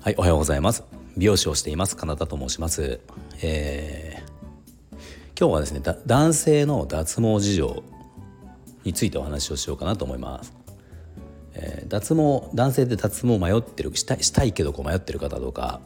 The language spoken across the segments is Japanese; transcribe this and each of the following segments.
はい、おはようございます。美容師をしています、カナダと申します。えー、今日はですね、男性の脱毛事情についてお話をしようかなと思います。えー、脱毛男性で脱毛迷ってるしたしたいけどこう迷ってる方とか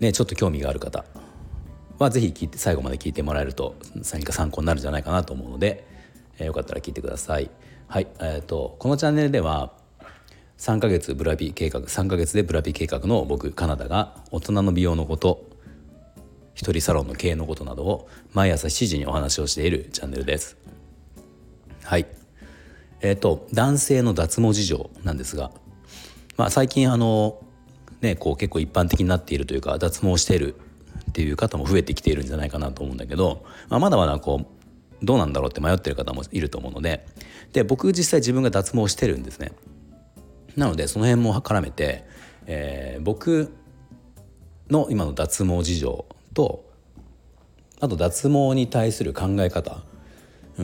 ねちょっと興味がある方は是非聞いて最後まで聞いてもらえると何か参考になるんじゃないかなと思うので、えー、よかったら聞いてください。はい、えーと、このチャンネルでは3ヶ月ブラピ計画3ヶ月でブラピ計画の僕カナダが大人の美容のこと一人サロンの経営のことなどを毎朝7時にお話をしているチャンネルです。はいえっ、ー、と男性の脱毛事情なんですが、まあ、最近あのねこう結構一般的になっているというか脱毛しているっていう方も増えてきているんじゃないかなと思うんだけど、まあ、まだまだこうどうなんだろうって迷ってる方もいると思うのでで僕実際自分が脱毛してるんですね。なのでその辺も絡めて、えー、僕の今の脱毛事情とあと脱毛に対する考え方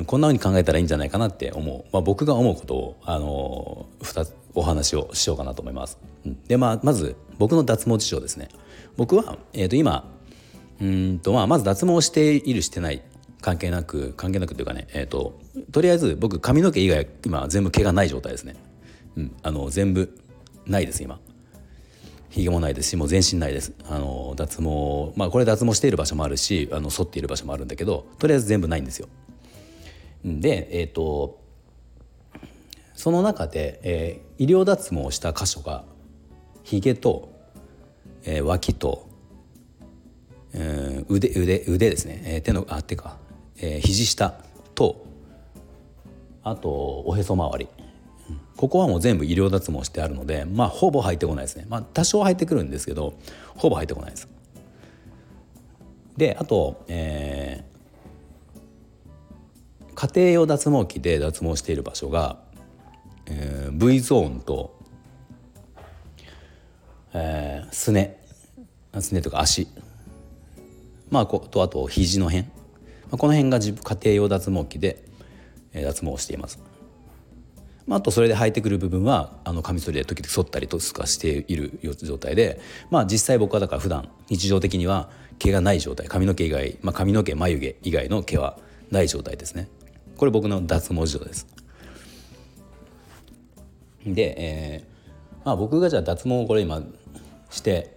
こんなふうに考えたらいいんじゃないかなって思う、まあ、僕が思うことを、あの2つお話をしようかなと思います。で、まあ、まず僕の脱毛事情ですね。僕は、えー、と今うんと、まあ、まず脱毛しているしてない関係なく関係なくというかね、えーと、とりあえず僕髪の毛以外今全部毛がない状態ですね。うん、あの全部ないです今。ひげもないですしもう全身ないですあの脱毛まあこれ脱毛している場所もあるしあの剃っている場所もあるんだけどとりあえず全部ないんですよでえっ、ー、とその中で、えー、医療脱毛をした箇所がひげと、えー、脇と、えー、腕腕腕ですね、えー、手のあ手か、えー、肘下とあとおへそ周り。ここはもう全部医療脱毛してあるのでまあほぼ入ってこないですね。まあ多少入ってくるんですけどほぼ入ってこないです。であと、え家庭用脱毛器で脱毛している場所が、えー、V ゾーンと、えー、すね。すねとか足。まあことあと肘の辺、まあ、この辺が自家庭用脱毛器で、脱毛しています。まあ、あとそれで生えてくる部分はあのカミソリで時々剃ったりとかしている状態で、まあ、実際僕はだから普段日常的には毛がない状態髪の毛以外、まあ、髪の毛眉毛以外の毛はない状態ですね。これ僕の脱毛事情です。で、えーまあ、僕がじゃあ脱毛をこれ今して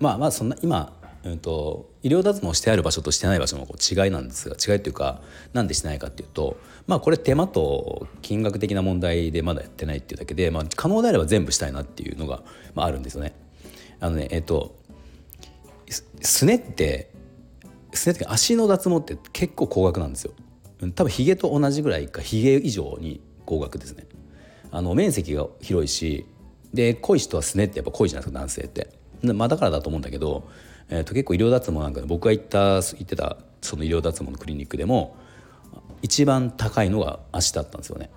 まあまあそんな今、うんと、医療脱毛してある場所としてない場所のこう違いなんですが違いっていうかなんでしてないかっていうとまあこれ手間と金額的な問題でまだやってないっていうだけで、まあ、可能であれば全部したいなっていうのが、まあ、あるんですよね。あのねえっ、とすねってすねって足の脱毛って結構高額なんですよ。多分ヒゲと同じぐらいかヒゲ以上に高額ですね。あの面積が広いしで濃い人はすねってやっぱ濃いじゃないですか男性って。まあだからだと思うんだけど、えー、と結構医療脱毛なんかで僕が行った行ってたその医療脱毛のクリニックでも一番高いのが足だったんですよね。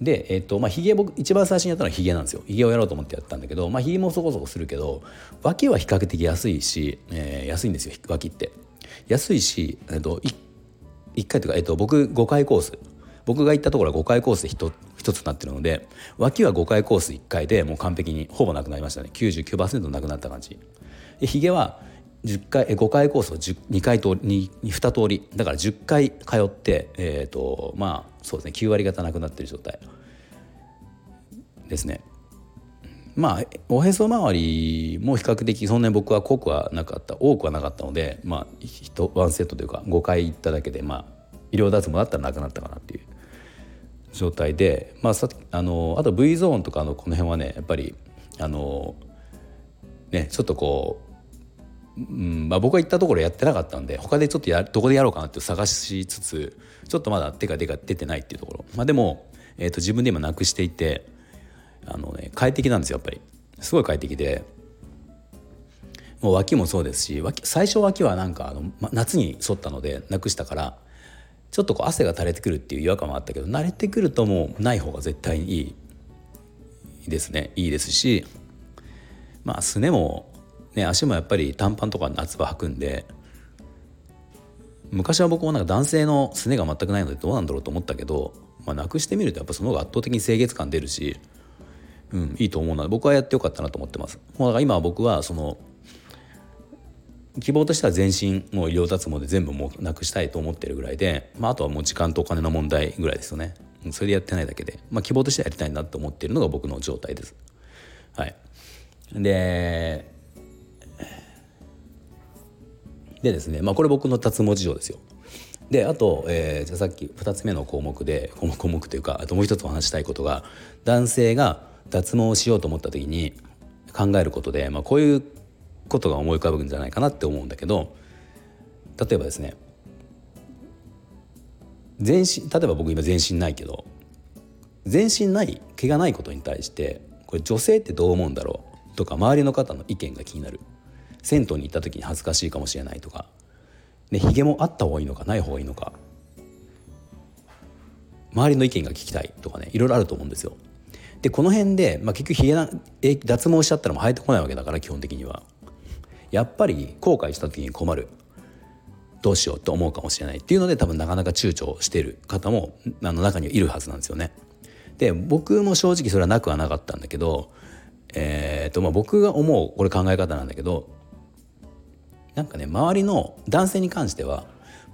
で、えっとまあ、ヒゲ僕一番最初にやったのはヒゲなんですよ。ヒゲをやろうと思ってやったんだけど、まあ、ヒゲもそこそこするけど脇は比較的安いし、えー、安いんですよ脇って。安いし、えっと、1, 1回というか、えっと、僕5回コース僕が行ったところは5回コースで 1, 1つになってるので脇は5回コース1回でもう完璧にほぼなくなりましたね。99%なくなった感じ。でヒゲは10回5回コースを2回と 2, 2通りだから10回通ってえっ、ー、とまあそうですね。9割方なくなってる状態。ですね。まあおへそ周りも比較的そんなに僕は濃くはなかった多くはなかったのでまあワンセットというか5回行っただけでまあ医療脱毛だったらなくなったかなっていう。状態でまあさあのあと V ゾーンとかのこの辺はねやっぱりあのねちょっとこううんまあ、僕が行ったところやってなかったんで他でちょっとやどこでやろうかなって探しつつちょっとまだ手が出が出てないっていうところ、まあ、でも、えー、と自分で今なくしていてあの、ね、快適なんですよやっぱり。すごい快適で。もう脇もそうですし脇最初脇はなんかあの、ま、夏に沿ったのでなくしたからちょっとこう汗が垂れてくるっていう違和感もあったけど慣れてくるともうない方が絶対にいいですねいいですしまあすねもね、足もやっぱり短パンとか夏場履くんで昔は僕もなんか男性のすねが全くないのでどうなんだろうと思ったけど、まあ、なくしてみるとやっぱその方が圧倒的に清潔感出るし、うん、いいと思うので僕はやってよかったなと思ってます。もうだから今は僕はその希望としては全身もう医療脱毛で全部もうなくしたいと思ってるぐらいで、まあ、あとはもう時間とお金の問題ぐらいですよね。それでやってないだけで、まあ、希望としてはやりたいなと思っているのが僕の状態です。はい。ででですねまあこれ僕の脱毛事情ですよ。であと、えー、じゃさっき2つ目の項目で項目というかあともう一つお話したいことが男性が脱毛をしようと思った時に考えることで、まあ、こういうことが思い浮かぶんじゃないかなって思うんだけど例えばですね全身例えば僕今全身ないけど全身ない毛がないことに対してこれ女性ってどう思うんだろうとか周りの方の意見が気になる銭湯に行った時に恥ずかしいかもしれないとかでヒゲもあった方がいいのかない方がいいのか周りの意見が聞きたいとかねいろいろあると思うんですよ。でこの辺で、まあ、結局ヒゲな脱毛しちゃったらもう生えてこないわけだから基本的には。やっぱり後悔した時に困るどうしようと思うかもしれないっていうので多分なかなか躊躇してる方もあの中にはいるはずなんですよね。で僕も正直それはなくはなかったんだけど、えーとまあ、僕が思うこれ考え方なんだけどなんかね周りの男性に関しては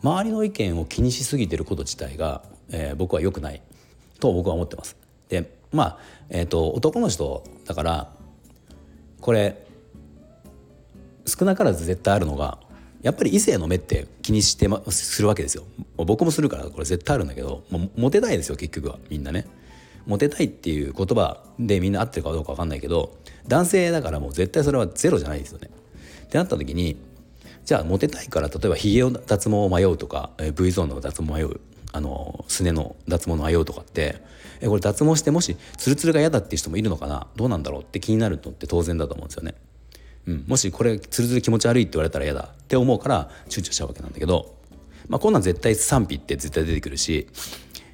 周りの意見を気にしすぎてること自体が、えー、僕は良くないと僕は思ってます。でまあ、えーと男の人だからこれ少なからず絶対あるのがやっぱり異性の目って気にしてまするわけですよ。僕もするからこれ絶対あるんだけどもモテたいですよ結局は。みんなね。モテたいっていう言葉でみんな合ってるかどうか分かんないけど男性だからもう絶対それはゼロじゃないですよね。ってなった時にじゃあモテたいから例えばひげを脱毛を迷うとか V ゾーンの脱毛を迷うあのすねの脱毛の迷うとかってえこれ脱毛してもしツルツルが嫌だっていう人もいるのかな？どうなんだろうって気になるのって当然だと思うんですよね。うん、もしこれつるつる気持ち悪いって言われたら嫌だって思うから躊躇しちゃうわけなんだけど、まあ、こんなん絶対賛否って絶対出てくるし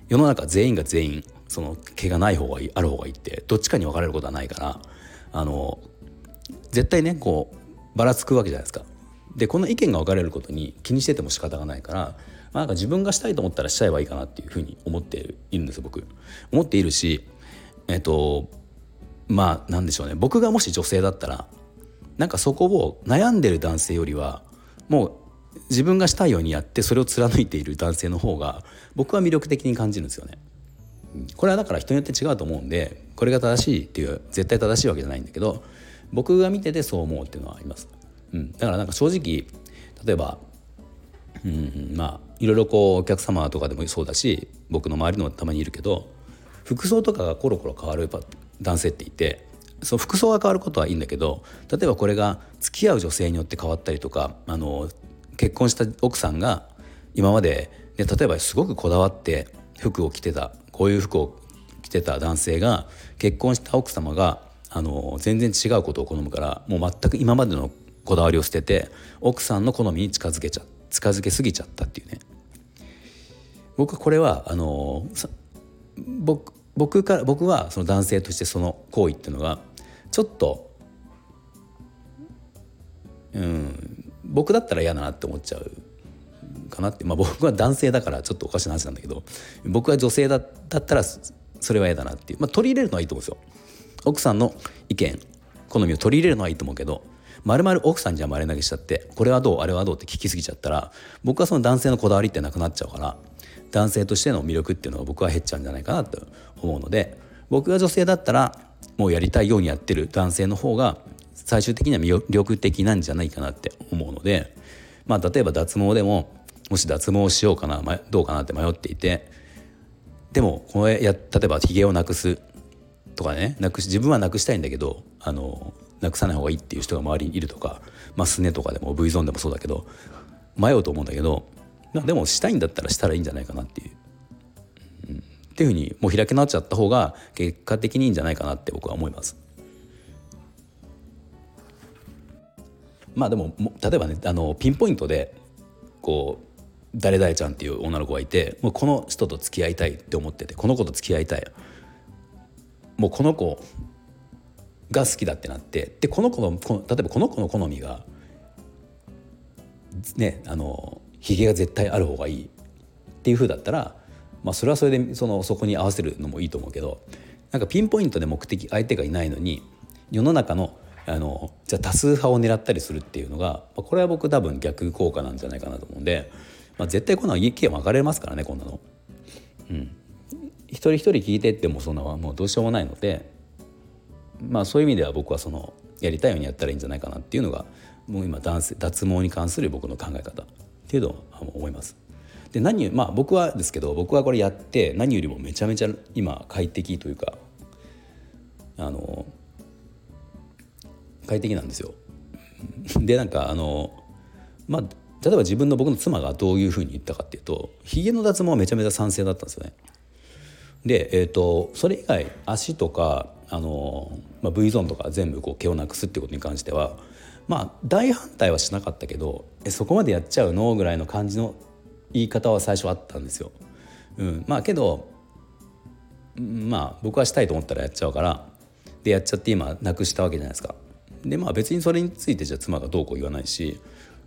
世の中全員が全員その毛がない方がいいある方がいいってどっちかに分かれることはないからあの絶対ねこうばらつくわけじゃないですか。でこの意見が分かれることに気にしてても仕方がないから、まあ、なんか自分がしたいと思ったらしちゃえばいいかなっていうふうに思っているんです僕。思っているしえっとまあなんでしょうね僕がもし女性だったらなんかそこを悩んでる男性よりはもう自分がしたいようにやってそれを貫いている男性の方が僕は魅力的に感じるんですよね。これはだから人によって違うと思うんでこれが正しいっていう絶対正しいわけじゃないんだけど僕が見ててそう思うっていうのはあります。うん、だからなんか正直例えば、うん、まあいろいろこうお客様とかでもそうだし僕の周りのたまにいるけど服装とかがコロコロ変わる男性っていてその服装が変わることはいいんだけど例えばこれが付き合う女性によって変わったりとかあの結婚した奥さんが今まで、ね、例えばすごくこだわって服を着てたこういう服を着てた男性が結婚した奥様があの全然違うことを好むからもう全く今までのこだわりを捨てて奥さんの好みに近づけちゃ近づけすぎちゃったっていうね。僕はこれはあの僕僕から僕はその男性としてその行為っていうのがちょっとうん僕だったら嫌だなって思っちゃうかなってまあ僕は男性だからちょっとおかしな話なんだけど僕は女性だったらそれは嫌だなっていう、まあ、取り入れるのはいいと思うんですよ。奥さんの意見好みを取り入れるのはいいと思うけどまるまる奥さんじゃ丸投げしちゃってこれはどうあれはどうって聞きすぎちゃったら僕はその男性のこだわりってなくなっちゃうから男性としての魅力っていうのが僕は減っちゃうんじゃないかなと思うので僕が女性だったらもうやりたいようにやってる男性の方が最終的には魅力的なんじゃないかなって思うので、まあ、例えば脱毛でももし脱毛しようかなどうかなって迷っていてでもこれや例えばひげをなくすとかねなくし自分はなくしたいんだけどあのなくさない方がいいっていう人が周りにいるとか、まあ、すねとかでも V ゾーンでもそうだけど迷うと思うんだけどでもしたいんだったらしたらいいんじゃないかなっていう、っていうふうにもう開き直っちゃった方が結果的にいいんじゃないかなって僕は思います。まあでも例えばねあのピンポイントでこう誰々ちゃんっていう女の子がいてもうこの人と付き合いたいって思っててこの子と付き合いたいもうこの子が好きだってなってでこの子の例えばこの子の好みがねあのひげが絶対ある方がいいっていう風だったら、まあ、それはそれでそのそこに合わせるのもいいと思うけどなんかピンポイントで目的相手がいないのに世の中のあのじゃあ多数派を狙ったりするっていうのがまあこれは僕多分逆効果なんじゃないかなと思うんで、まあ、絶対こんなの意見分かれますからねこんなの。うん、一人一人聞いてってもそんなもうどうしようもないのでまあそういう意味では僕はそのやりたいようにやったらいいんじゃないかなっていうのがもう今脱毛に関する僕の考え方っていうのを思います。で何まあ僕はですけど僕はこれやって何よりもめちゃめちゃ今快適というかあの快適なんですよ。でなんかあのまあ例えば自分の僕の妻がどういうふうに言ったかっていうとひげの脱毛はめちゃめちゃ賛成だったんですよね。で、えーと、それ以外足とかあの、まあ、V ゾーンとか全部こう毛をなくすってことに関してはまあ大反対はしなかったけどえそこまでやっちゃうのぐらいの感じの言い方は最初あったんですよ。うん、まあけどまあ僕はしたいと思ったらやっちゃうからでやっちゃって今なくしたわけじゃないですか。でまあ別にそれについてじゃあ妻がどうこう言わないし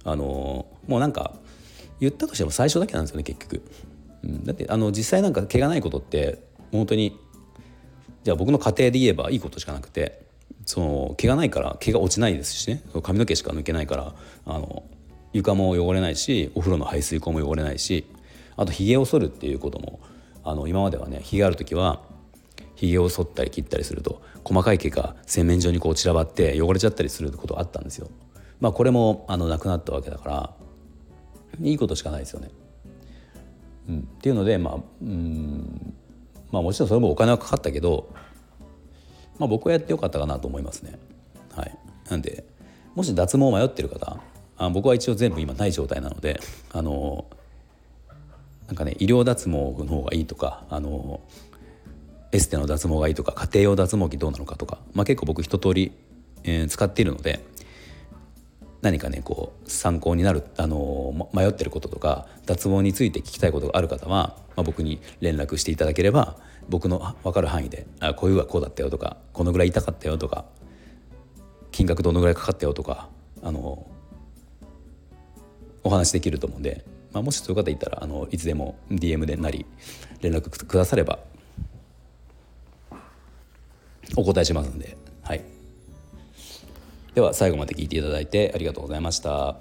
あのもうなんか言ったとしても最初だけなんですよね結局。うん、だってあの実際なんか毛がないことって本当にじゃあ僕の家庭で言えばいいことしかなくてその毛がないから毛が落ちないですしね髪の毛しか抜けないからあの床も汚れないしお風呂の排水口も汚れないしあとひげを剃るっていうこともあの今まではねひげある時はひげを剃ったり切ったりすると細かい毛が洗面所にこう散らばって汚れちゃったりすることあったんですよ。まあこれもあのなくなったわけだからいいことしかないですよね。うん、っていうのでまあうんまあもちろんそれもお金はかかったけど、まあ、僕はやってよかったかなと思いますね。はい、なんでもし脱毛迷ってる方あ僕は一応全部今ない状態なのであのなんかね医療脱毛の方がいいとかあのエステの脱毛がいいとか家庭用脱毛器どうなのかとか、まあ、結構僕一通り、えー、使っているので何かねこう参考になる、あの迷ってることとか脱毛について聞きたいことがある方は、まあ、僕に連絡していただければ僕の分かる範囲であこういうはこうだったよとかこのぐらい痛かったよとか金額どのぐらいかかったよとか、あのお話できると思うんで、まあ、もしそういう方いたらあのいつでも DM でなり連絡くださればお答えしますんで、はい、では最後まで聞いていただいてありがとうございました。